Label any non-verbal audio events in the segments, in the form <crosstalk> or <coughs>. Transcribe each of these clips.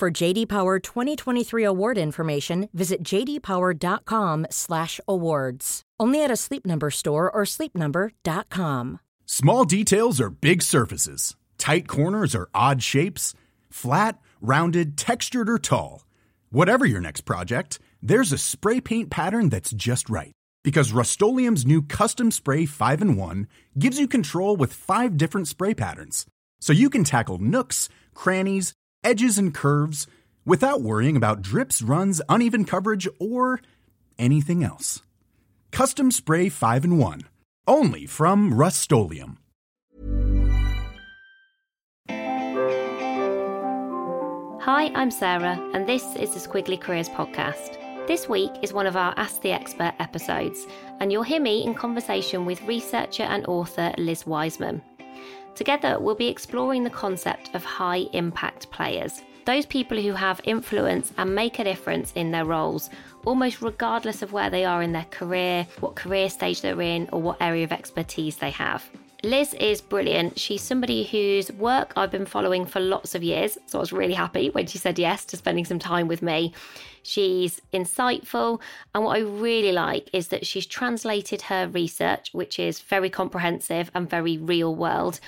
For JD Power 2023 award information, visit jdpower.com/awards. Only at a Sleep Number store or sleepnumber.com. Small details are big surfaces. Tight corners are odd shapes. Flat, rounded, textured, or tall. Whatever your next project, there's a spray paint pattern that's just right. Because Rust-Oleum Custom Spray 5 and 1 gives you control with five different spray patterns. So you can tackle nooks, crannies, edges, and curves without worrying about drips, runs, uneven coverage, or anything else. Custom Spray 5 and 1. Only from Rust Hi, I'm Sarah, and this is the Squiggly Careers Podcast. This week is one of our Ask the Expert episodes, and you'll hear me in conversation with researcher and author Liz Wiseman. Together, we'll be exploring the concept of high impact players, those people who have influence and make a difference in their roles, almost regardless of where they are in their career, what career stage they're in, or what area of expertise they have. Liz is brilliant. She's somebody whose work I've been following for lots of years. So I was really happy when she said yes to spending some time with me. She's insightful. And what I really like is that she's translated her research, which is very comprehensive and very real world,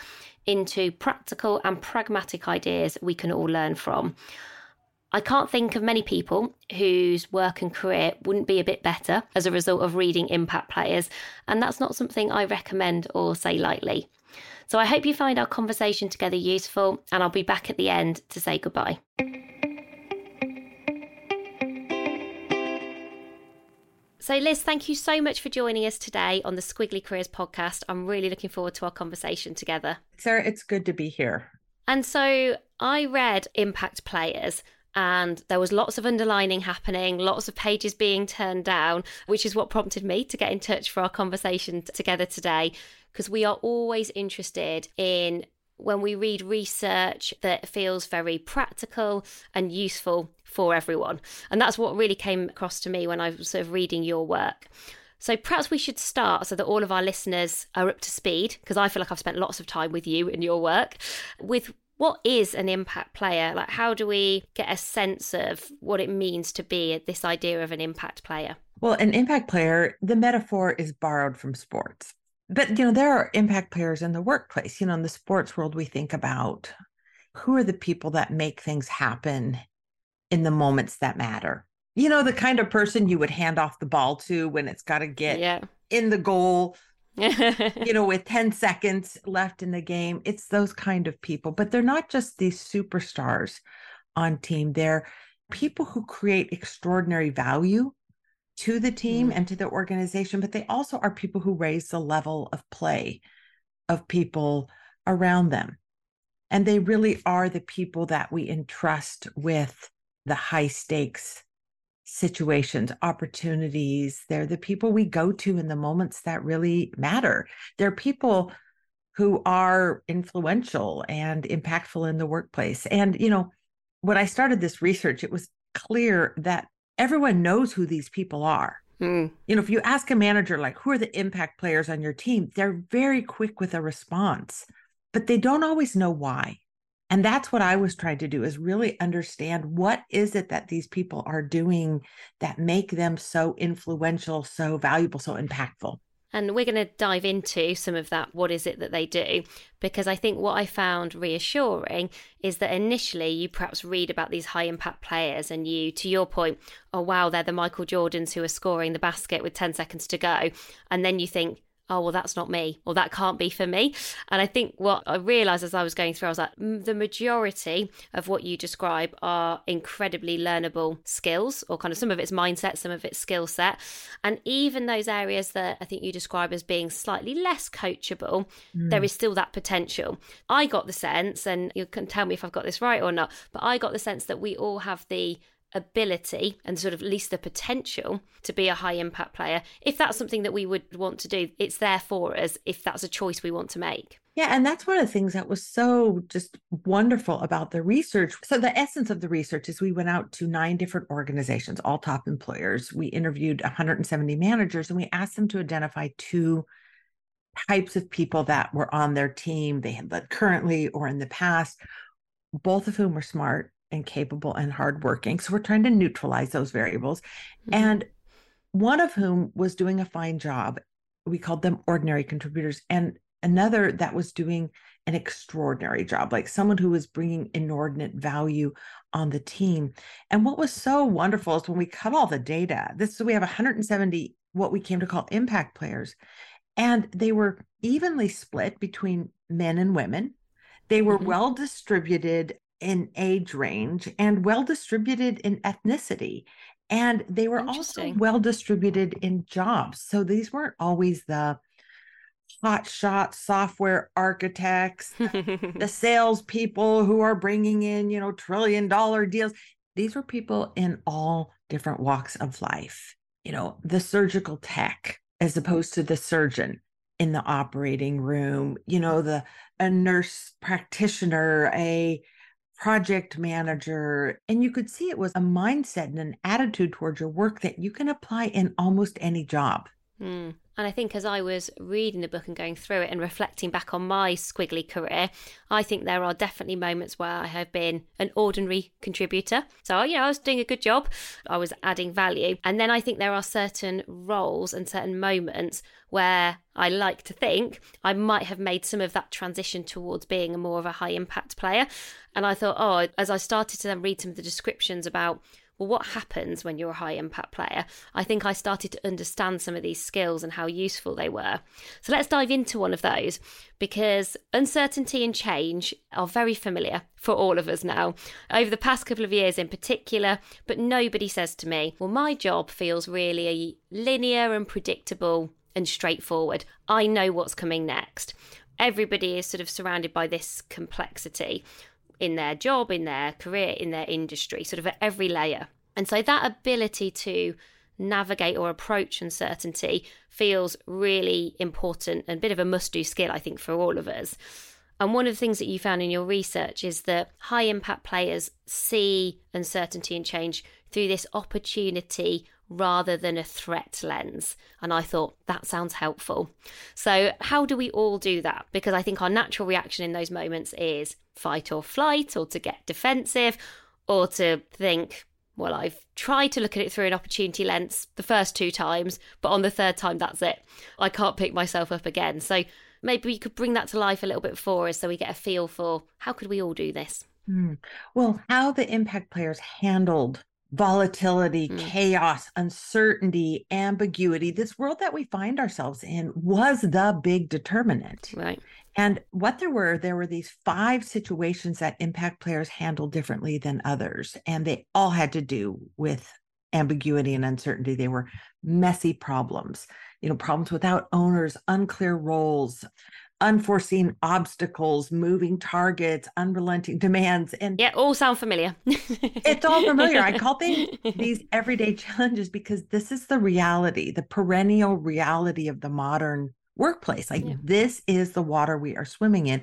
into practical and pragmatic ideas we can all learn from. I can't think of many people whose work and career wouldn't be a bit better as a result of reading Impact Players, and that's not something I recommend or say lightly. So I hope you find our conversation together useful, and I'll be back at the end to say goodbye. So, Liz, thank you so much for joining us today on the Squiggly Careers podcast. I'm really looking forward to our conversation together. Sarah, it's good to be here. And so I read Impact Players and there was lots of underlining happening, lots of pages being turned down, which is what prompted me to get in touch for our conversation together today because we are always interested in when we read research that feels very practical and useful for everyone. And that's what really came across to me when I was sort of reading your work. So perhaps we should start so that all of our listeners are up to speed, because I feel like I've spent lots of time with you in your work, with what is an impact player? Like, how do we get a sense of what it means to be this idea of an impact player? Well, an impact player, the metaphor is borrowed from sports. But, you know, there are impact players in the workplace. You know, in the sports world, we think about who are the people that make things happen in the moments that matter. You know, the kind of person you would hand off the ball to when it's got to get yeah. in the goal <laughs> you know, with 10 seconds left in the game. It's those kind of people, but they're not just these superstars on team. They're people who create extraordinary value to the team mm. and to the organization, but they also are people who raise the level of play of people around them. And they really are the people that we entrust with the high stakes situations, opportunities. They're the people we go to in the moments that really matter. They're people who are influential and impactful in the workplace. And, you know, when I started this research, it was clear that everyone knows who these people are. Mm. You know, if you ask a manager, like, who are the impact players on your team, they're very quick with a response, but they don't always know why and that's what i was trying to do is really understand what is it that these people are doing that make them so influential so valuable so impactful and we're going to dive into some of that. What is it that they do? Because I think what I found reassuring is that initially you perhaps read about these high impact players and you, to your point, oh, wow, they're the Michael Jordans who are scoring the basket with 10 seconds to go. And then you think, oh, well, that's not me, or that can't be for me. And I think what I realized as I was going through, I was like, the majority of what you describe are incredibly learnable skills, or kind of some of it's mindset, some of it's skill set. And even those areas that I think you describe as being slightly less coachable, mm. there is still that potential. I got the sense, and you can tell me if I've got this right or not, but I got the sense that we all have the ability and sort of at least the potential to be a high impact player. If that's something that we would want to do, it's there for us if that's a choice we want to make. Yeah, and that's one of the things that was so just wonderful about the research. So, the essence of the research is we went out to nine different organizations, all top employers. We interviewed 170 managers and we asked them to identify two types of people that were on their team they had led currently or in the past, both of whom were smart and capable and hardworking. So we're trying to neutralize those variables. Mm-hmm. And one of whom was doing a fine job. We called them ordinary contributors. And another that was doing an extraordinary job, like someone who was bringing inordinate value on the team. And what was so wonderful is when we cut all the data, this so we have 170 what we came to call impact players, and they were evenly split between men and women. They were mm-hmm. well distributed in age range and well distributed in ethnicity. And they were also well distributed in jobs. So these weren't always the hot shot software architects, the <laughs> salespeople who are bringing in, you know, trillion dollar deals. These were people in all different walks of life. You know, the surgical tech as opposed to the surgeon in the operating room, you know, the a nurse practitioner, a project manager. And you could see it was a mindset and an attitude towards your work that you can apply in almost any job. Mm. And I think as I was reading the book and going through it and reflecting back on my squiggly career, I think there are definitely moments where I have been an ordinary contributor. So, you know, I was doing a good job, I was adding value. And then I think there are certain roles and certain moments where I like to think I might have made some of that transition towards being a more of a high impact player. And I thought, oh, as I started to then read some of the descriptions about well, what happens when you're a high impact player? I think I started to understand some of these skills and how useful they were. So let's dive into one of those because uncertainty and change are very familiar for all of us now, over the past couple of years in particular. But nobody says to me, well, my job feels really linear and predictable and straightforward. I know what's coming next. Everybody is sort of surrounded by this complexity in their job, in their career, in their industry, sort of at every layer. And so that ability to navigate or approach uncertainty feels really important and a bit of a must do skill, I think, for all of us. And one of the things that you found in your research is that high impact players see uncertainty and change through this opportunity rather than a threat lens. And I thought that sounds helpful. So, how do we all do that? Because I think our natural reaction in those moments is fight or flight, or to get defensive, or to think, well, I've tried to look at it through an opportunity lens the first two times, but on the third time, that's it. I can't pick myself up again. So, maybe we could bring that to life a little bit for us so we get a feel for how could we all do this? Hmm. Well, how the impact players handled volatility, mm. chaos, uncertainty, ambiguity, this world that we find ourselves in was the big determinant. Right. And what there were, there were these five situations that impact players handled differently than others. And they all had to do with ambiguity and uncertainty. They were messy problems, you know, problems without owners, unclear roles, unforeseen obstacles, moving targets, unrelenting demands. And yeah, all sound familiar. it's all familiar. I call them <laughs> these everyday challenges because this is the reality, the perennial reality of the modern workplace. Like yeah. this is the water we are swimming in.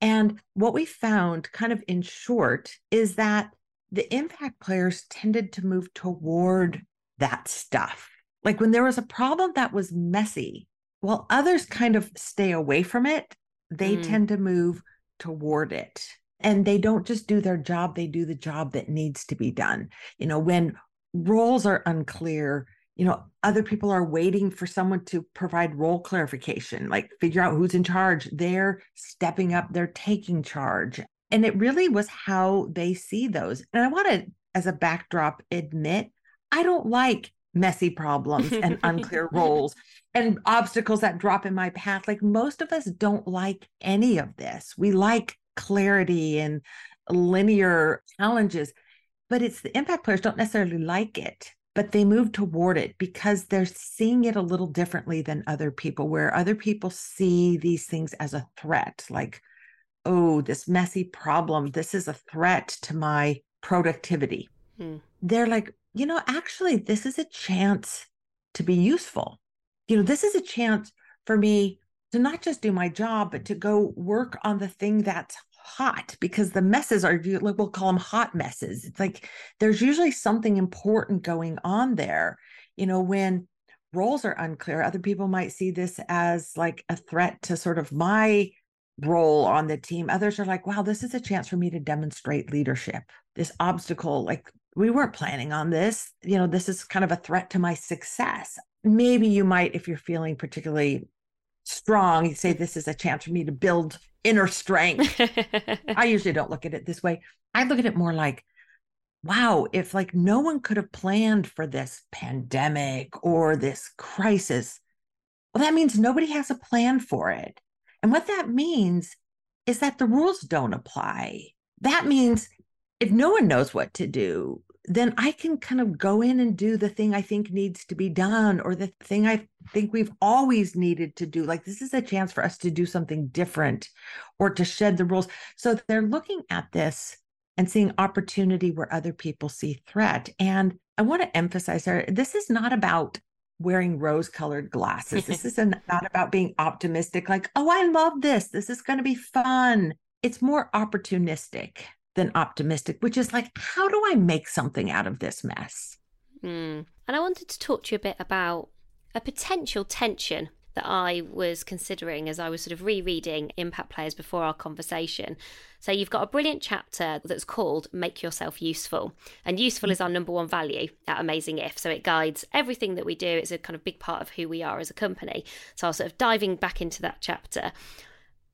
And what we found, kind of in short, is that the impact players tended to move toward that stuff. Like when there was a problem that was messy, while others kind of stay away from it, they mm. tend to move toward it. And they don't just do their job, they do the job that needs to be done. You know, when roles are unclear, you know, other people are waiting for someone to provide role clarification, like figure out who's in charge. They're stepping up, they're taking charge. And it really was how they see those. And I want to, as a backdrop, admit I don't like messy problems <laughs> and unclear roles and obstacles that drop in my path. Like most of us don't like any of this. We like clarity and linear challenges, but it's the impact players don't necessarily like it, but they move toward it because they're seeing it a little differently than other people, where other people see these things as a threat, like, oh, this messy problem, this is a threat to my productivity. Hmm. They're like, you know, actually, this is a chance to be useful. You know, this is a chance for me to not just do my job, but to go work on the thing that's hot because the messes are we'll call them hot messes. It's like there's usually something important going on there you know when roles are unclear. Other people might see this as like a threat to sort of my role on the team. Others are like wow this is a chance for me to demonstrate leadership. This obstacle like we weren't planning on this you know this is kind of a threat to my success maybe you might if you're feeling particularly strong you say this is a chance for me to build inner strength. <laughs> I usually don't look at it this way. I look at it more like, wow, if like no one could have planned for this pandemic or this crisis, well, that means nobody has a plan for it. And what that means is that the rules don't apply. That means if no one knows what to do, then I can kind of go in and do the thing I think needs to be done or the thing I think we've always needed to do. Like this is a chance for us to do something different or to shed the rules. So they're looking at this and seeing opportunity where other people see threat. And I want to emphasize there this is not about wearing rose colored glasses. This <laughs> is not about being optimistic, like, oh, I love this. This is going to be fun. It's more opportunistic than optimistic, which is like, how do I make something out of this mess? Mm. And I wanted to talk to you a bit about a potential tension that I was considering as I was sort of rereading Impact Players before our conversation. So, you've got a brilliant chapter that's called Make Yourself Useful. And useful is our number one value at Amazing If. So, it guides everything that we do. It's a kind of big part of who we are as a company. So, I was sort of diving back into that chapter.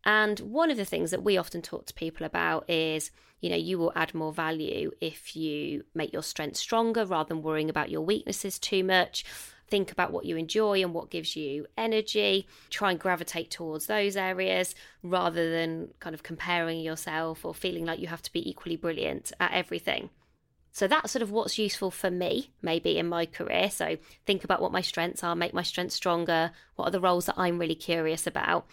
And one of the things that we often talk to people about is, you know, you will add more value if you make your strengths stronger rather than worrying about your weaknesses too much. Think about what you enjoy and what gives you energy. Try and gravitate towards those areas rather than kind of comparing yourself or feeling like you have to be equally brilliant at everything. So that's sort of what's useful for me, maybe in my career. So think about what my strengths are, make my strengths stronger. What are the roles that I'm really curious about?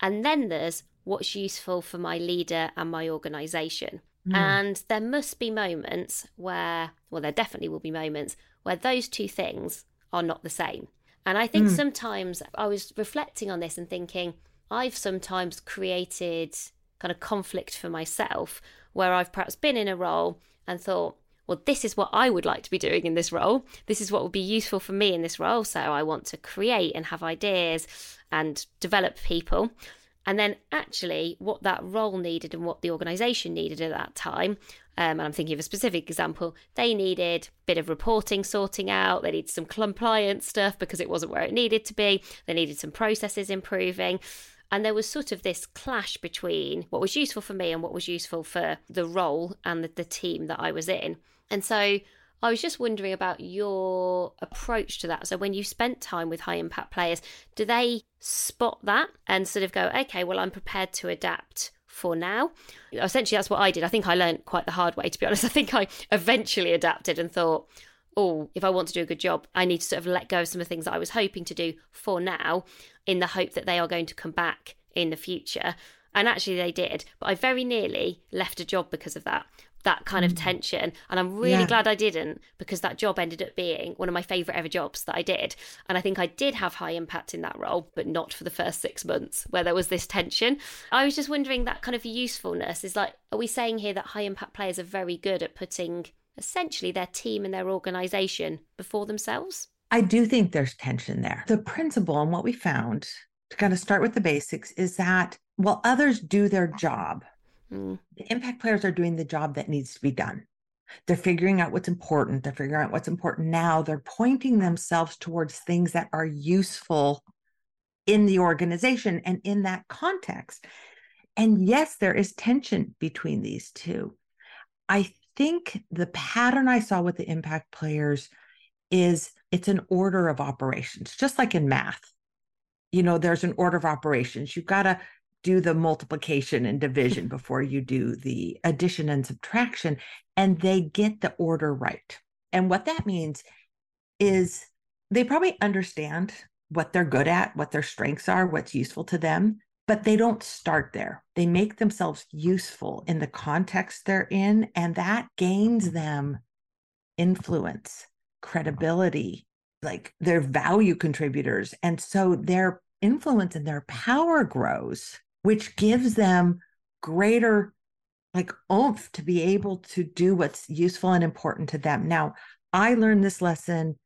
And then there's what's useful for my leader and my organization. Mm. And there must be moments where, well, there definitely will be moments where those two things are not the same. And I think mm. sometimes I was reflecting on this and thinking, I've sometimes created kind of conflict for myself where I've perhaps been in a role and thought, well, this is what I would like to be doing in this role. This is what would be useful for me in this role. So I want to create and have ideas and develop people. And then actually, what that role needed and what the organisation needed at that time. Um, and I'm thinking of a specific example. They needed a bit of reporting sorting out. They needed some compliance stuff because it wasn't where it needed to be. They needed some processes improving. And there was sort of this clash between what was useful for me and what was useful for the role and the, the team that I was in. And so I was just wondering about your approach to that. So when you spent time with high impact players, do they spot that and sort of go, okay, well, I'm prepared to adapt for now? Essentially, that's what I did. I think I learned quite the hard way, to be honest. <laughs> I think I eventually adapted and thought, oh, if I want to do a good job, I need to sort of let go of some of the things that I was hoping to do for now in the hope that they are going to come back in the future. And actually, they did. But I very nearly left a job because of that that kind of mm. tension. And I'm really yeah. glad I didn't because that job ended up being one of my favourite ever jobs that I did. And I think I did have high impact in that role, but not for the first six months where there was this tension. I was just wondering that kind of usefulness is like, are we saying here that high impact players are very good at putting essentially their team and their organisation before themselves? I do think there's tension there. The principle and what we found to kind of start with the basics is that while others do their job, Mm. The impact players are doing the job that needs to be done. They're figuring out what's important. They're figuring out what's important now. They're pointing themselves towards things that are useful in the organization and in that context. And yes, there is tension between these two. I think the pattern I saw with the impact players is it's an order of operations, just like in math. You know, there's an order of operations. You've got to do the multiplication and division before you do the addition and subtraction, and they get the order right. And what that means is they probably understand what they're good at, what their strengths are, what's useful to them, but they don't start there. They make themselves useful in the context they're in, and that gains mm. them influence, credibility, like they're value contributors. And so their influence and their power grows, which gives them greater like oomph to be able to do what's useful and important to them. Now, I learned this lesson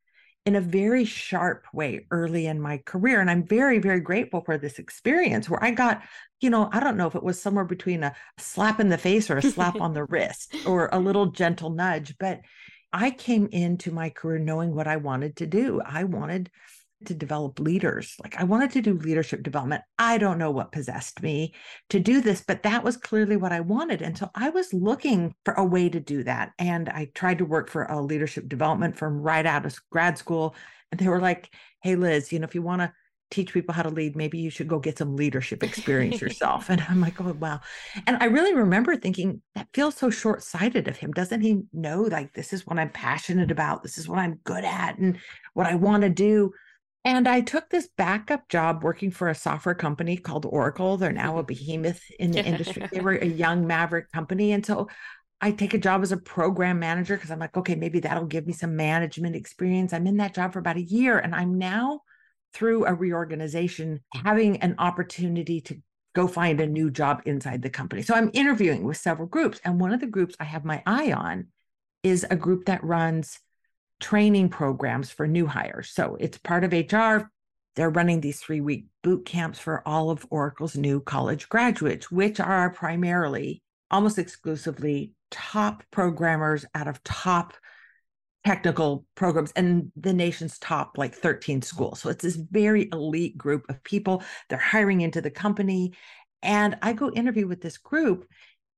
in a very sharp way early in my career. And I'm very, very grateful for this experience where I got, you know, I don't know if it was somewhere between a slap in the face or a slap on the <laughs> wrist or a little gentle nudge, but I came into my career knowing what I wanted to do. I wanted to develop leaders. Like I wanted to do leadership development. I don't know what possessed me to do this, but that was clearly what I wanted. And so I was looking for a way to do that. And I tried to work for a leadership development firm right out of grad school. And they were like, hey, Liz, you know, if you want to teach people how to lead, maybe you should go get some leadership experience <laughs> yourself. and I'm like, oh, wow. And I really remember thinking, that feels so short sighted of him. Doesn't he know, like, this is what I'm passionate about? This is what I'm good at and what I want to do. And I took this backup job working for a software company called Oracle. They're now a mm-hmm. behemoth in the industry. They <laughs> were a young maverick company. And so I take a job as a program manager because I'm like, okay, maybe that'll give me some management experience. I'm in that job for about a year and I'm now through a reorganization having an opportunity to go find a new job inside the company. So I'm interviewing with several groups. And one of the groups I have my eye on is a group that runs training programs for new hires. So it's part of HR. They're running these three week boot camps for all of Oracle's new college graduates, which are primarily almost exclusively top programmers out of top technical programs and the nation's top like 13 schools. So it's this very elite group of people. They're hiring into the company. And I go interview with this group,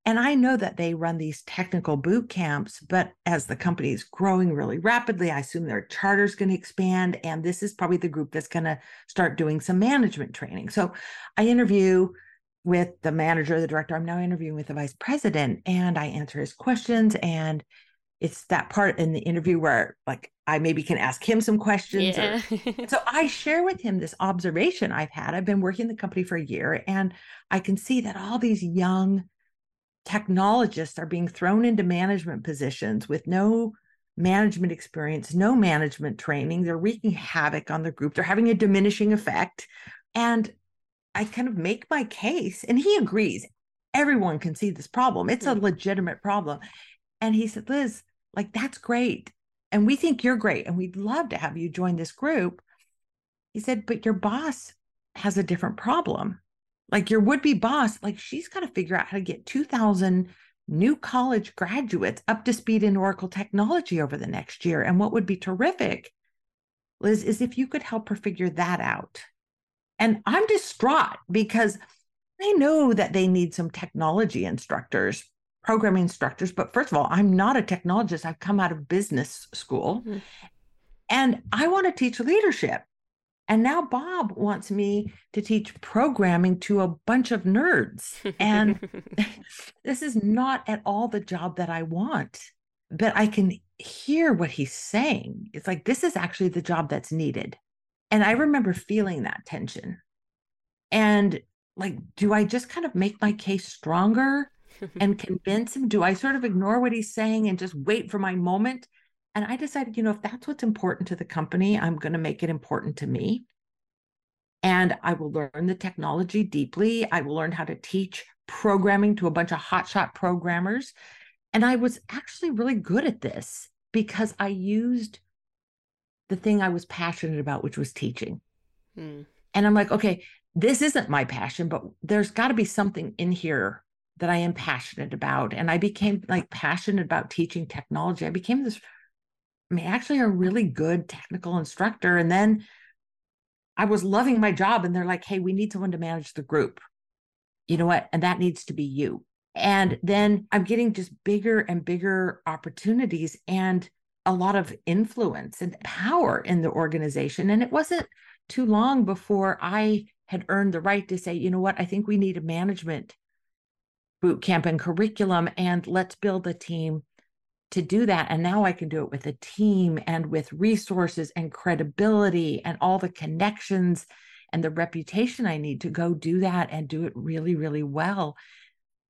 and I know that they run these technical boot camps, but as the company is growing really rapidly, I assume their charter is going to expand. And this is probably the group that's going to start doing some management training. So I interview with the manager, the director. I'm now interviewing with the vice president, and I answer his questions. And it's that part in the interview where like I maybe can ask him some questions. Yeah. Or, <laughs> so I share with him this observation I've had. I've been working in the company for a year and I can see that all these young technologists are being thrown into management positions with no management experience, no management training. They're wreaking havoc on the group. They're having a diminishing effect. And I kind of make my case, and he agrees. Everyone can see this problem. It's a hmm. legitimate problem. And he said, Liz, like, that's great. And we think you're great. And we'd love to have you join this group. He said, but your boss has a different problem like your would be boss, like she's got to figure out how to get 2,000 new college graduates up to speed in Oracle technology over the next year. And what would be terrific, Liz, is if you could help her figure that out. And I'm distraught because I know that they need some technology instructors, programming instructors. But first of all, I'm not a technologist. I've come out of business school mm-hmm. and I want to teach leadership. And now Bob wants me to teach programming to a bunch of nerds. And <laughs> <laughs> this is not at all the job that I want. But I can hear what he's saying. It's like, this is actually the job that's needed. And I remember feeling that tension. And like, do I just kind of make my case stronger <laughs> and convince him? Do I sort of ignore what he's saying and just wait for my moment? And I decided, you know, if that's what's important to the company, I'm going to make it important to me. And I will learn the technology deeply. I will learn how to teach programming to a bunch of hotshot programmers. And I was actually really good at this because I used the thing I was passionate about, which was teaching. Hmm. And I'm like, okay, this isn't my passion, but there's got to be something in here that I am passionate about. And I became like passionate about teaching technology. I became this I mean, actually a really good technical instructor. And then I was loving my job, and they're like, hey, we need someone to manage the group. You know what? And that needs to be you. And mm-hmm. then I'm getting just bigger and bigger opportunities. And a lot of influence and power in the organization. And it wasn't too long before I had earned the right to say, you know what, I think we need a management boot camp and curriculum, and let's build a team to do that. And now I can do it with a team and with resources and credibility and all the connections and the reputation I need to go do that and do it really, really well.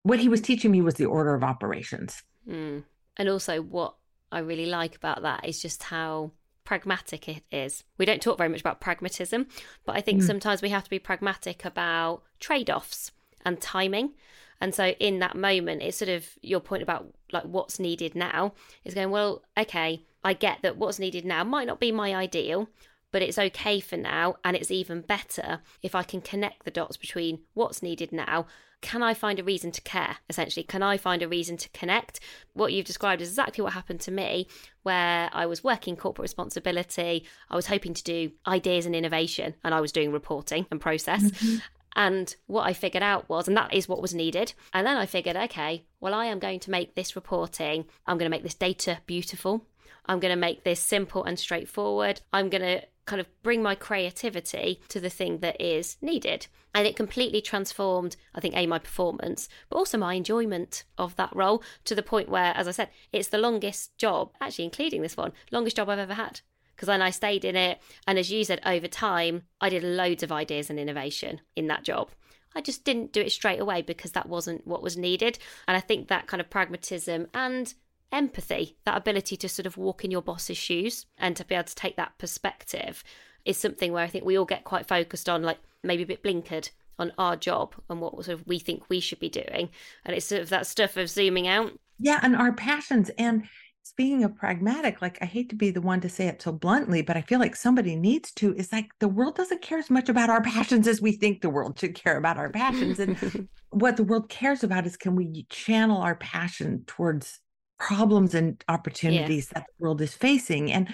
What he was teaching me was the order of operations. Mm. And also, what I really like about that is just how pragmatic it is. We don't talk very much about pragmatism, but I think mm. sometimes we have to be pragmatic about trade offs and timing. And so in that moment, it's sort of your point about like what's needed now is going, well, okay, I get that what's needed now might not be my ideal, but it's okay for now. And it's even better if I can connect the dots between what's needed now. Can I find a reason to care? Essentially, can I find a reason to connect? What you've described is exactly what happened to me, where I was working corporate responsibility. I was hoping to do ideas and innovation, and I was doing reporting and process. Mm-hmm. And what I figured out was, and that is what was needed. And then I figured, okay, well, I am going to make this reporting, I'm going to make this data beautiful. I'm going to make this simple and straightforward. I'm going to kind of bring my creativity to the thing that is needed. And it completely transformed, I think, A, my performance, but also my enjoyment of that role to the point where, as I said, it's the longest job, actually, including this one, longest job I've ever had because then I stayed in it. And as you said, over time, I did loads of ideas and innovation in that job. I just didn't do it straight away because that wasn't what was needed. And I think that kind of pragmatism and empathy, that ability to sort of walk in your boss's shoes and to be able to take that perspective is something where I think we all get quite focused on, like maybe a bit blinkered on our job and what sort of we think we should be doing. And it's sort of that stuff of zooming out. Yeah, and our passions. And speaking of pragmatic, like I hate to be the one to say it so bluntly, but I feel like somebody needs to. Is like the world doesn't care as much about our <laughs> passions as we think the world should care about our passions. And <laughs> what the world cares about is can we channel our passion towards problems and opportunities yeah. that the world is facing. And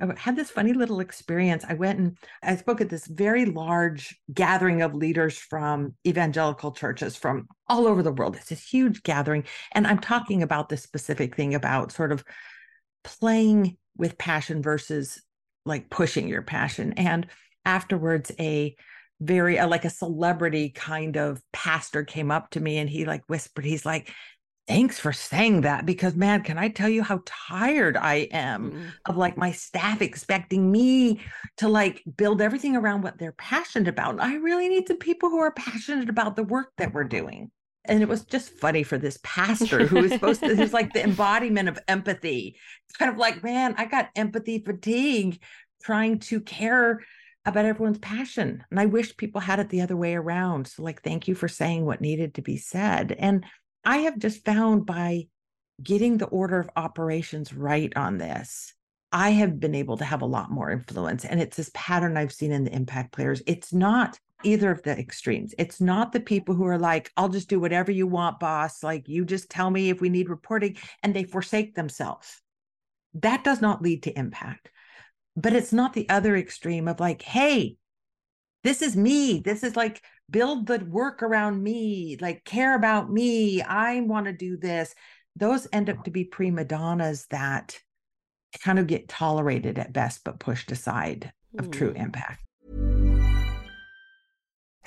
I had this funny little experience. I went and I spoke at this very large gathering of leaders from evangelical churches from all over the world. It's this huge gathering. And I'm talking about this specific thing about sort of playing with passion versus like pushing your passion. And afterwards, a very uh, like a celebrity kind of pastor came up to me and he like whispered he's like thanks for saying that because man can i tell you how tired i am mm-hmm. of like my staff expecting me to like build everything around what they're passionate about and i really need some people who are passionate about the work that we're doing. And it was just funny for this pastor who was supposed to who's like the <laughs> embodiment of empathy. It's kind of like man i got empathy fatigue trying to care about everyone's passion and i wish people had it the other way around. So like thank you for saying what needed to be said. And I have just found by getting the order of operations right on this, I have been able to have a lot more influence. And it's this pattern I've seen in the impact players. It's not either of the extremes. It's not the people who are like, I'll just do whatever you want, boss. Like, you just tell me if we need reporting, and they forsake themselves. That does not lead to impact. But it's not the other extreme of like, hey, this is me. This is like build the work around me, like care about me. I want to do this. Those end up to be prima donnas that kind of get tolerated at best, but pushed aside of true hmm. impact.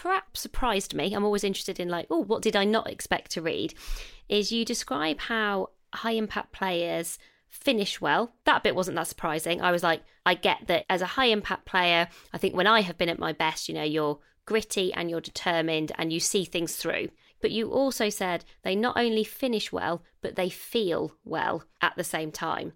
perhaps surprised me, I'm always interested in like, oh, what did I not expect to read, is you describe how high impact players finish well. That bit wasn't that surprising. I was like, I get that as a high impact player, I think when I have been at my best, you know, you're gritty and you're determined and you see things through. But you also said they not only finish well, but they feel well at the same time.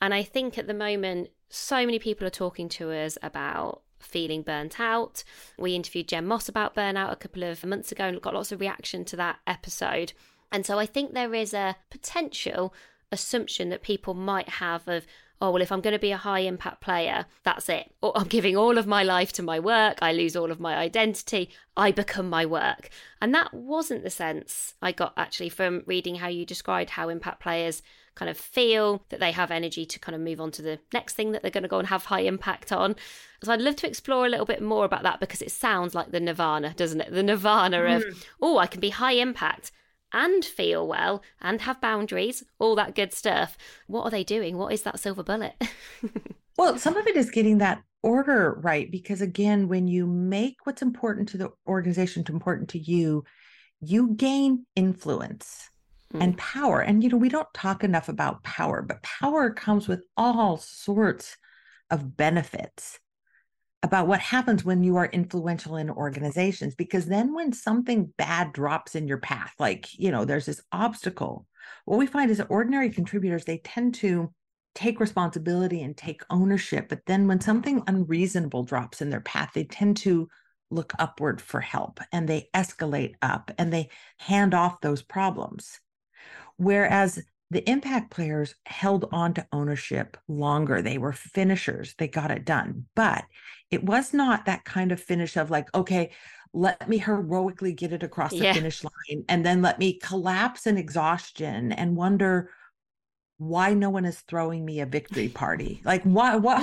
And I think at the moment, so many people are talking to us about feeling burnt out. We interviewed Jen Moss about burnout a couple of months ago and got lots of reaction to that episode. And so I think there is a potential assumption that people might have of, oh, well, if I'm going to be a high impact player, that's it. Or I'm giving all of my life to my work, I lose all of my identity, I become my work. And that wasn't the sense I got actually from reading how you described how impact players kind of feel that they have energy to kind of move on to the next thing that they're going to go and have high impact on. So I'd love to explore a little bit more about that because it sounds like the nirvana, doesn't it? The nirvana mm. of, oh, I can be high impact and feel well and have boundaries, all that good stuff. What are they doing? What is that silver bullet? <laughs> well, some of it is getting that order right because again, when you make what's important to the organization important to you, you gain influence and mm. power. And you know, we don't talk enough about power, but power comes with all sorts of benefits about what happens when you are influential in organizations because then when something bad drops in your path like you know there's this obstacle what we find is that ordinary contributors they tend to take responsibility and take ownership but then when something unreasonable drops in their path they tend to look upward for help and they escalate up and they hand off those problems whereas the impact players held on to ownership longer. They were finishers, they got it done. But it was not that kind of finish of like, okay, let me heroically get it across the yeah. finish line and then let me collapse in exhaustion and wonder why no one is throwing me a victory party? Like why why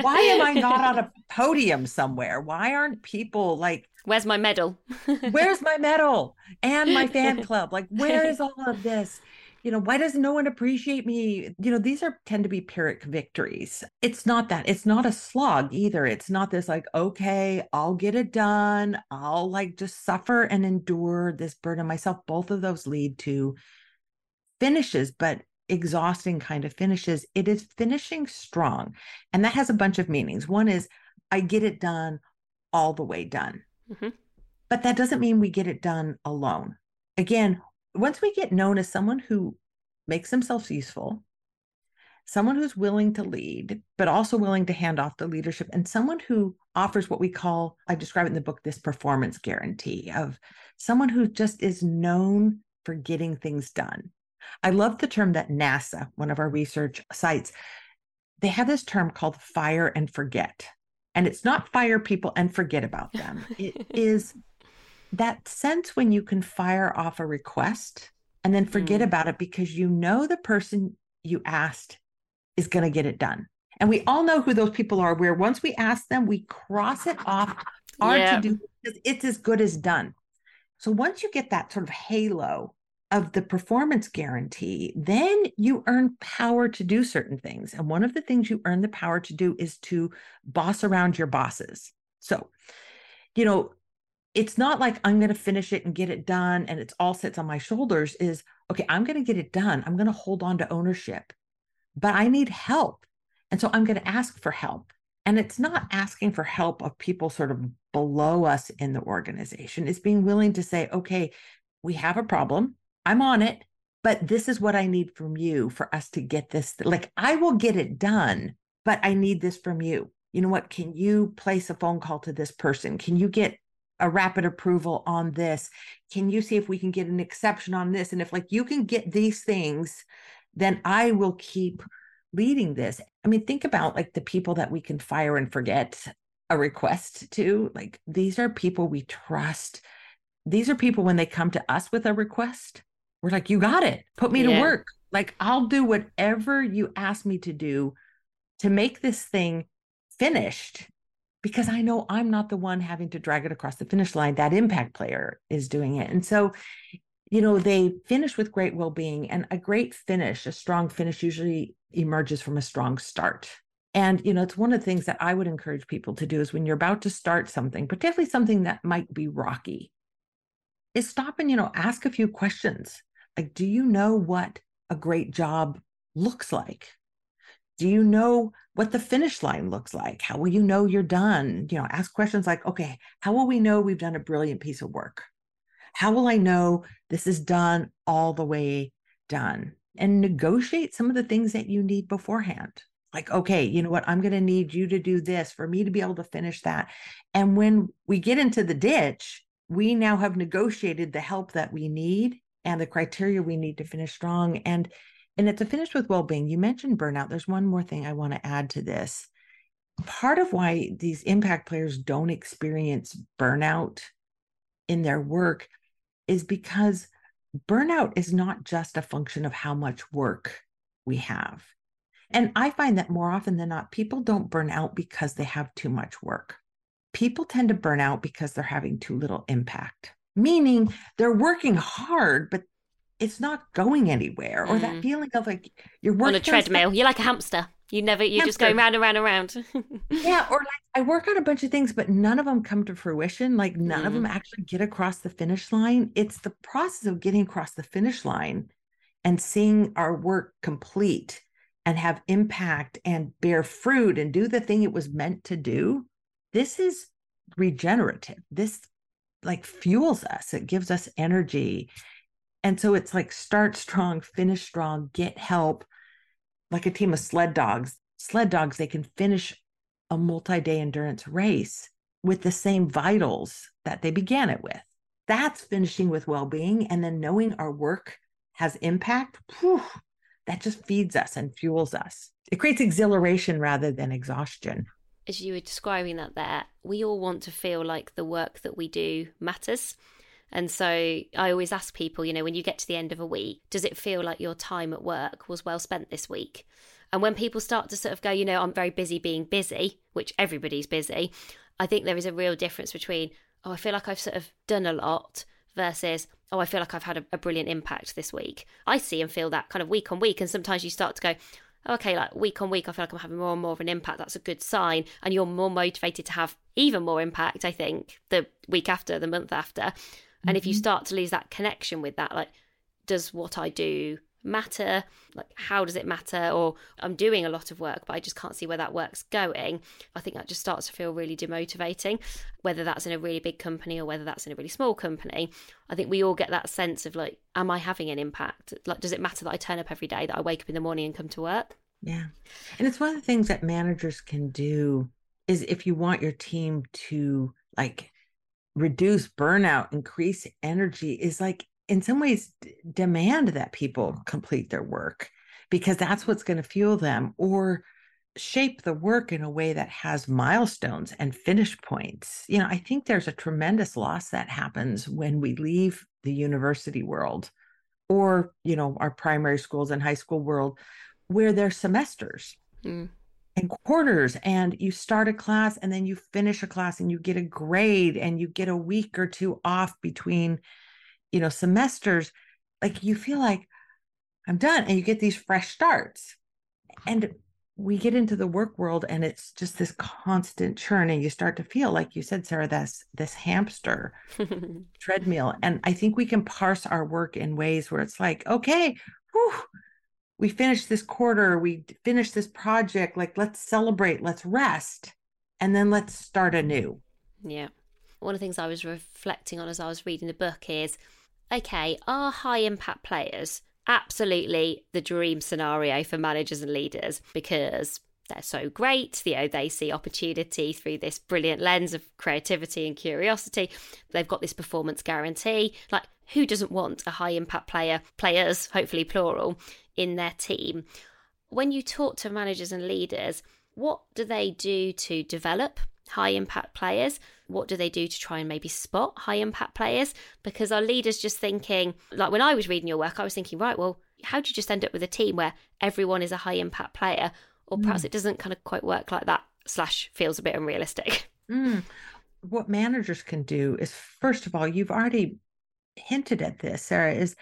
why <laughs> am i not on a podium somewhere? Why aren't people like where's my medal? <laughs> Where's my medal? And my fan <laughs> club? Like where is all of this? You know why does no one appreciate me? You know these are tend to be pyrrhic victories. It's not that it's not a slog either. It's not this like okay i'll get it done. I'll like just suffer and endure this burden myself. Both of those lead to finishes but exhausting kind of finishes it is finishing strong and that has a bunch of meanings one is i get it done all the way done mm-hmm. but that doesn't mean we get it done alone again once we get known as someone who makes themselves useful, someone who's willing to lead, but also willing to hand off the leadership, and someone who offers what we call, I describe it in the book, this performance guarantee of someone who just is known for getting things done. I love the term that NASA, one of our research sites, they have this term called fire and forget. And it's not fire people and forget about them. It <laughs> is that sense when you can fire off a request and then forget mm. about it because you know the person you asked is going to get it done. And we all know who those people are, where once we ask them, we cross it off our yeah. to do because it's as good as done. So once you get that sort of halo of the performance guarantee, then you earn power to do certain things. And one of the things you earn the power to do is to boss around your bosses. So, you know, it's not like I'm going to finish it and get it done and it's all sits on my shoulders is okay, I'm going to get it done. I'm going to hold on to ownership, but I need help. And so I'm going to ask for help. And it's not asking for help of people sort of below us in the organization. It's being willing to say, okay, we have a problem. I'm on it, but this is what I need from you for us to get this. Like, I will get it done, but I need this from you. You know what? Can you place a phone call to this person? Can you get a rapid approval on this? Can you see if we can get an exception on this? And if like you can get these things, then I will keep leading this. I mean, think about like the people that we can fire and forget a request to. Like these are people we trust. These are people when they come to us with a request, we're like, you got it. Put me yeah. to work. Like I'll do whatever you ask me to do to make this thing finished because I know I'm not the one having to drag it across the finish line. That impact player is doing it. And so, you know, they finish with great well being and a great finish, a strong finish usually emerges from a strong start. And, you know, it's one of the things that I would encourage people to do is when you're about to start something, particularly something that might be rocky, is stop and, you know, ask a few questions. Like, do you know what a great job looks like? Do you know what the finish line looks like? How will you know you're done? You know, ask questions like, okay, how will we know we've done a brilliant piece of work? How will I know this is done all the way done? And negotiate some of the things that you need beforehand. Like, okay, you know what? I'm going to need you to do this for me to be able to finish that. And when we get into the ditch, we now have negotiated the help that we need and the criteria we need to finish strong. And and it's a finish with well-being. You mentioned burnout. There's one more thing I want to add to this. Part of why these impact players don't experience burnout in their work is because burnout is not just a function of how much work we have. And I find that more often than not, people don't burn out because they have too much work. People tend to burn out because they're having too little impact, meaning they're working hard, but it's not going anywhere or mm. that feeling of like you're working on a treadmill. You're like a hamster. You never you're hamster. just going round and round and round. <laughs> Yeah or like i work on a bunch of things but none of them come to fruition. Like none mm. of them actually get across the finish line. It's the process of getting across the finish line and seeing our work complete and have impact and bear fruit and do the thing it was meant to do. This is regenerative. This like fuels us it gives us energy and so it's like start strong, finish strong, get help, like a team of sled dogs. Sled dogs, they can finish a multi day endurance race with the same vitals that they began it with. That's finishing with well being. And then knowing our work has impact, whew, that just feeds us and fuels us. It creates exhilaration rather than exhaustion. As you were describing that there, we all want to feel like the work that we do matters. And so I always ask people, you know, when you get to the end of a week, does it feel like your time at work was well spent this week? And when people start to sort of go, you know, I'm very busy being busy, which everybody's busy, I think there is a real difference between, oh, I feel like I've sort of done a lot versus, oh, I feel like I've had a, a brilliant impact this week. I see and feel that kind of week on week. And sometimes you start to go, okay, like week on week, I feel like I'm having more and more of an impact. That's a good sign. And you're more motivated to have even more impact, I think, the week after, the month after. And if you mm-hmm. start to lose that connection with that, like, does what I do matter? Like, how does it matter? Or I'm doing a lot of work, but I just can't see where that work's going. I think that just starts to feel really demotivating, whether that's in a really big company or whether that's in a really small company. I think we all get that sense of like, am I having an impact? Like, does it matter that I turn up every day, that I wake up in the morning and come to work? Yeah. And it's one of the things that managers can do is if you want your team to like reduce burnout, increase energy is like in some ways d- demand that people complete their work because that's what's going to fuel them or shape the work in a way that has milestones and finish points. You know, I think there's a tremendous loss that happens when we leave the university world or, you know, our primary schools and high school world where there's semesters. Mm and quarters and you start a class and then you finish a class and you get a grade and you get a week or two off between you know semesters like you feel like i'm done and you get these fresh starts and we get into the work world and it's just this constant churn and you start to feel like you said sarah this this hamster <laughs> treadmill and i think we can parse our work in ways where it's like okay whew, we finished this quarter, we finished this project, like let's celebrate, let's rest, and then let's start anew. Yeah. One of the things I was reflecting on as I was reading the book is okay, are high impact players absolutely the dream scenario for managers and leaders because they're so great. You know, they see opportunity through this brilliant lens of creativity and curiosity. They've got this performance guarantee. Like, who doesn't want a high impact player, players, hopefully plural, in their team? When you talk to managers and leaders, what do they do to develop high impact players? What do they do to try and maybe spot high impact players? Because our leaders just thinking, like when I was reading your work, I was thinking, right, well, how do you just end up with a team where everyone is a high impact player? Or perhaps mm. it doesn't kind of quite work like that, slash, feels a bit unrealistic. Mm. What managers can do is, first of all, you've already hinted at this, Sarah, is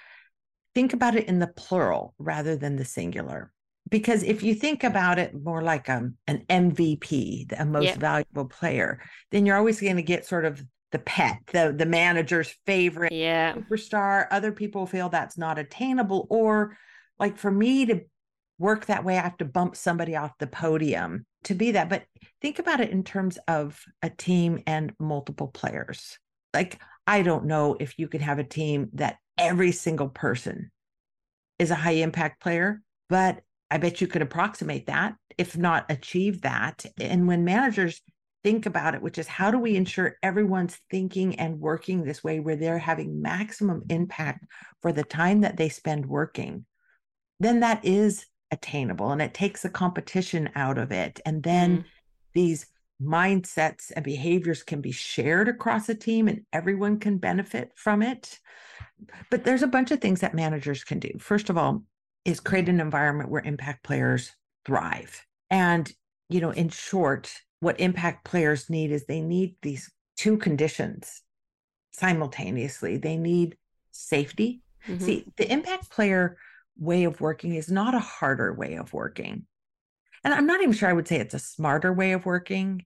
think about it in the plural rather than the singular because if you think about it more like um, an MVP, a most yep. valuable player, then you're always going to get sort of the pet, the the manager's favorite yeah. superstar. Other people feel that's not attainable, or like for me to work that way, I have to bump somebody off the podium to be that. But think about it in terms of a team and multiple players. Like I don't know if you could have a team that every single person is a high impact player, but I bet you could approximate that, if not achieve that. And when managers think about it, which is how do we ensure everyone's thinking and working this way where they're having maximum impact for the time that they spend working, then that is attainable and it takes the competition out of it. And then mm. these mindsets and behaviors can be shared across a team and everyone can benefit from it. But there's a bunch of things that managers can do. First of all, is create an environment where impact players thrive. And, you know, in short, what impact players need is they need these two conditions simultaneously. They need safety. Mm-hmm. See, the impact player way of working is not a harder way of working. And I'm not even sure I would say it's a smarter way of working.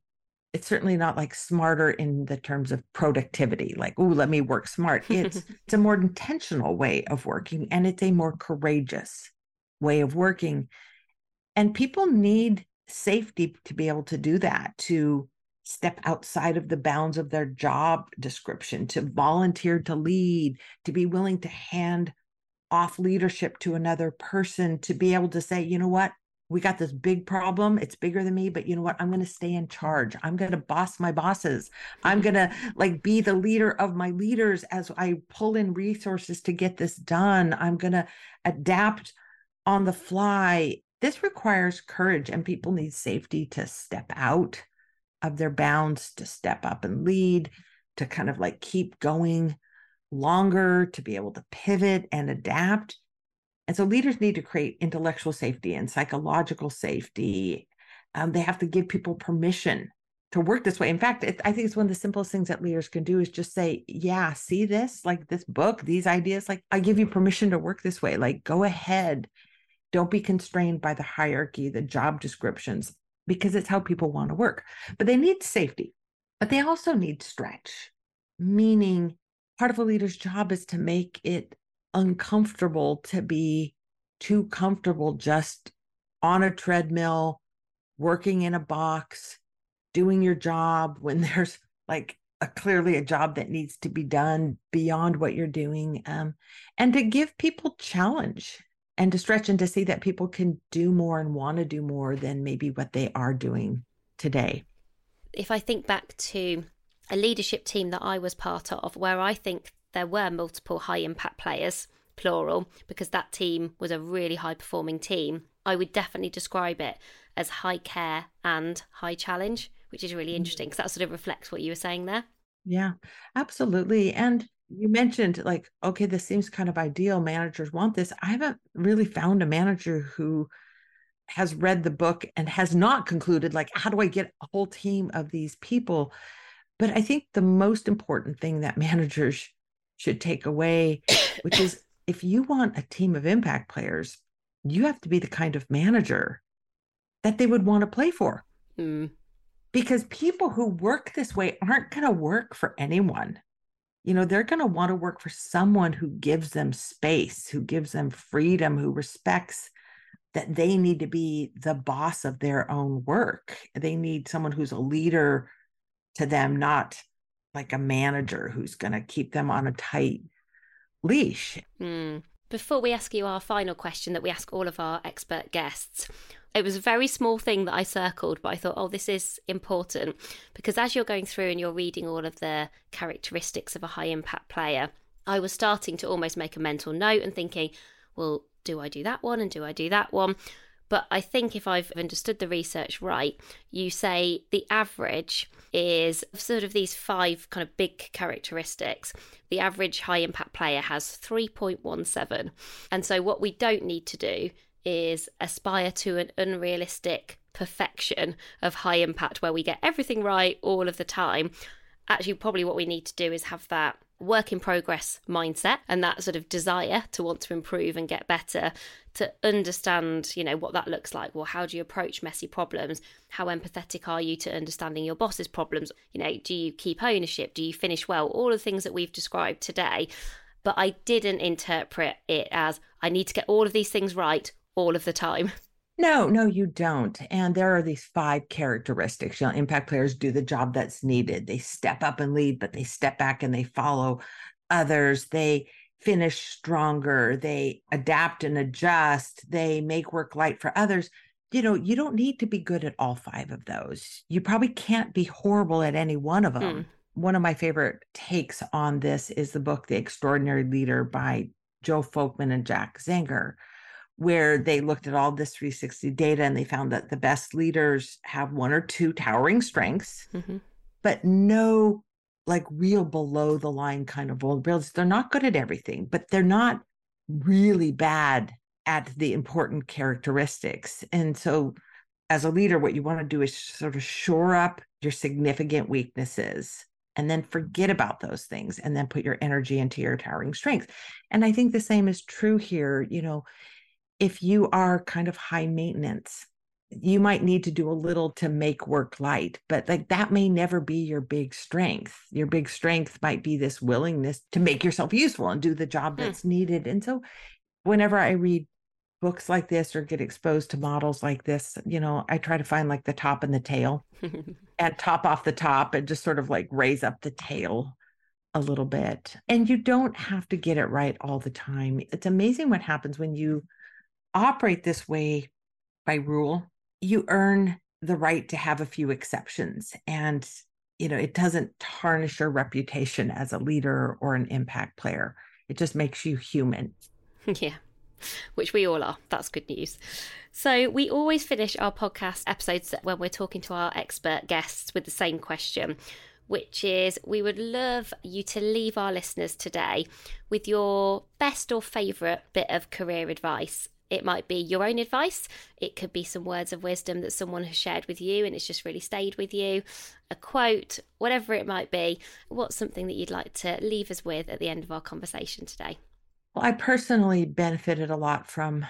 It's certainly not like smarter in the terms of productivity, like, oh, let me work smart. It's <laughs> it's a more intentional way of working and it's a more courageous way of working. And people need safety to be able to do that, to step outside of the bounds of their job description, to volunteer to lead, to be willing to hand off leadership to another person, to be able to say, you know what, we got this big problem. It's bigger than me, but you know what? I'm going to stay in charge. I'm going to boss my bosses. I'm mm-hmm. going to like be the leader of my leaders as I pull in resources to get this done. I'm going to adapt on the fly. This requires courage, and people need safety to step out of their bounds, to step up and lead, to kind of like keep going longer, to be able to pivot and adapt. And so leaders need to create intellectual safety and psychological safety. Um, they have to give people permission to work this way. In fact, it, I think it's one of the simplest things that leaders can do is just say, Yeah, see this, like this book, these ideas, like I give you permission to work this way. Like go ahead don't be constrained by the hierarchy, the job descriptions, because it's how people want to work. But they need safety, but they also need stretch, meaning part of a leader's job is to make it uncomfortable to be too comfortable just on a treadmill, working in a box, doing your job <laughs> when there's like a clearly a job that needs to be done beyond what you're doing um, and to give people challenge and to stretch and to see that people can do more and want to do more than maybe what they are doing today. If I think back to a leadership team that I was part of, where I think there were multiple high impact players, plural, because that team was a really high performing team, I would definitely describe it as high care and high challenge, which is really mm. interesting because that sort of reflects what you were saying there. Yeah, absolutely. And you mentioned like okay this seems kind of ideal managers want this i haven't really found a manager who has read the book and has not concluded like how do i get a whole team of these people but i think the most important thing that <laughs> managers should take away <coughs> which is if you want a team of impact players you have to be the kind of manager that they would want to play for mm. because people who work this way aren't going to work for anyone you know, they're going to want to work for someone who gives them space, who gives them freedom, who respects that they need to be the boss of their own work. They need someone who's a leader to them, not like a manager who's going to keep them on a tight leash. Mm. Before we ask you our final question that we ask all of our expert guests, It was a very small thing that I circled, but I thought, oh, this is important because as you're going through and you're reading all of the characteristics of a high impact player, I was starting to almost make a mental note and thinking, well, do I do that one and do I do that one? But I think if I've understood the research right, you say the average is sort of these five kind of big characteristics. The average high impact player has 3.17. And so what we don't need to do is aspire to an unrealistic perfection of high impact where we get everything right all of the time. Actually, probably what we need to do is have that work in progress mindset and that sort of desire to want to improve and get better to understand you know what that looks like. Well how do you approach messy problems? How empathetic are you to understanding your boss's problems? You know do you keep ownership? Do you finish well? All the things that we've described today. But i didn't interpret it as i need to get all of these things right all of the time <laughs> No, no, you don't. And there are these five characteristics. You know, impact players do the job that's needed. They step up and lead, but they step back and they follow others. They finish stronger. They adapt and adjust. They make work light for others. You know, you don't need to be good at all five of those. You probably can't be horrible at any one of them. Hmm. One of my favorite takes on this is the book The Extraordinary Leader by Joe Folkman and Jack Zenger where they looked at all this 360 data and they found that the best leaders have one or two towering strengths, mm-hmm. but no like real below the line kind of vulnerabilities. They're not good at everything, but they're not really bad at the important characteristics. And so, as a leader, what you want to do is sort of shore up your significant weaknesses and then forget about those things and then put your energy into your towering strengths. And I think the same is true here. You know, if you are kind of high maintenance, you might need to do a little to make work light, but like that may never be your big strength. Your big strength might be this willingness to make yourself useful and do the job hmm. that's mm. needed. And so, whenever I read books like this or get exposed to models like this, you know, I try to find like the top and the tail <laughs> and top off the top and just sort of like raise up the tail a little bit. And you don't have to get it right all the time. It's amazing what happens when you operate this way by rule, you earn the right to have a few exceptions. And, you know, it doesn't tarnish your reputation as a leader or an impact player. It just makes you human. <laughs> Yeah. Which we all are. That's good news. So, we always finish our podcast episodes when we're talking to our expert guests with the same question which is we would love you to leave our listeners today with your best or favourite bit of career advice. It might be your own advice. It could be some words of wisdom that someone has shared with you and it's just really stayed with you, a quote, whatever it might be. What's something that you'd like to leave us with at the end of our conversation today? Well, I personally benefited a lot from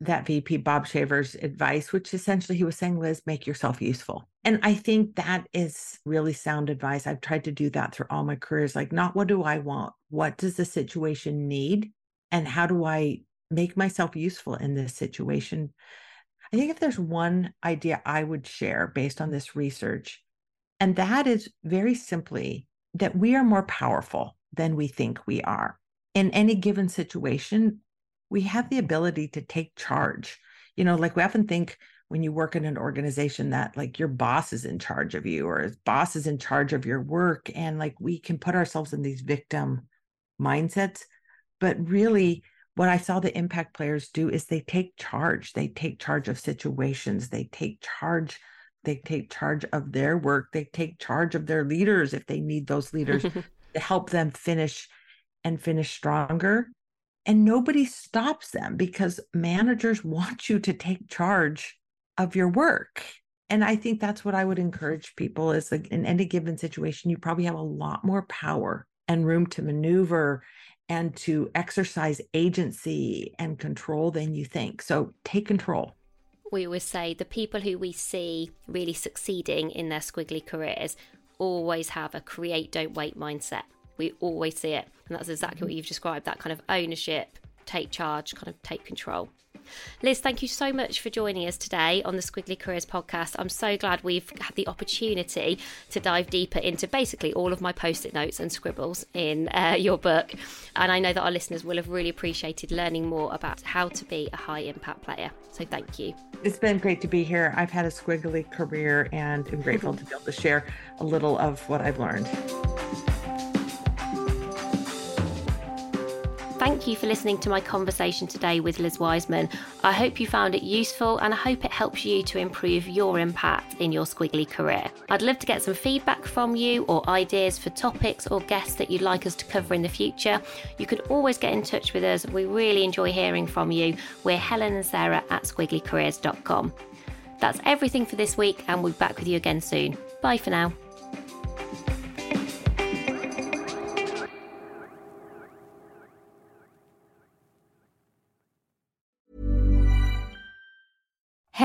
that VP Bob Shaver's advice, which essentially he was saying, Liz, make yourself useful. And I think that is really sound advice. I've tried to do that through all my careers. Like, not what do I want? What does the situation need? And how do I make myself useful in this situation. I think if there's one idea I would share based on this research, and that is very simply that we are more powerful than we think we are. In any given situation, we have the ability to take charge. You know, like we often think when you work in an organization that like your boss is in charge of you or his boss is in charge of your work. And like we can put ourselves in these victim mindsets. But really, what I saw the impact players do is they take charge. They take charge of situations. They take charge. They take charge of their work. They take charge of their leaders if they need those leaders <laughs> to help them finish and finish stronger. And nobody stops them because managers <laughs> want you to take charge of your work. And I think that's what I would encourage people is like in any given situation, you probably have a lot more power and room to maneuver and to exercise agency and control than you think. So take control. We always say the people who we see really succeeding in their squiggly careers always have a create, don't wait mindset. We always see it. And that's exactly what mm-hmm. you've described that kind of ownership, take charge, kind of take control. Liz, thank you so much for joining us today on the Squiggly Careers podcast. I'm so glad we've had the opportunity to dive deeper into basically all of my post it notes and scribbles in uh, your book. And I know that our listeners will have really appreciated learning more about how to be a high impact player. So thank you. It's been great to be here. I've had a squiggly career and I'm grateful to be able to share a little of what I've learned. Thank you for listening to my conversation today with Liz Wiseman. I hope you found it useful and I hope it helps you to improve your impact in your squiggly career. I'd love to get some feedback from you or ideas for topics or guests that you'd like us to cover in the future. You can always get in touch with us. We really enjoy hearing from you. We're Helen and Sarah at squigglycareers.com. That's everything for this week, and we'll be back with you again soon. Bye for now.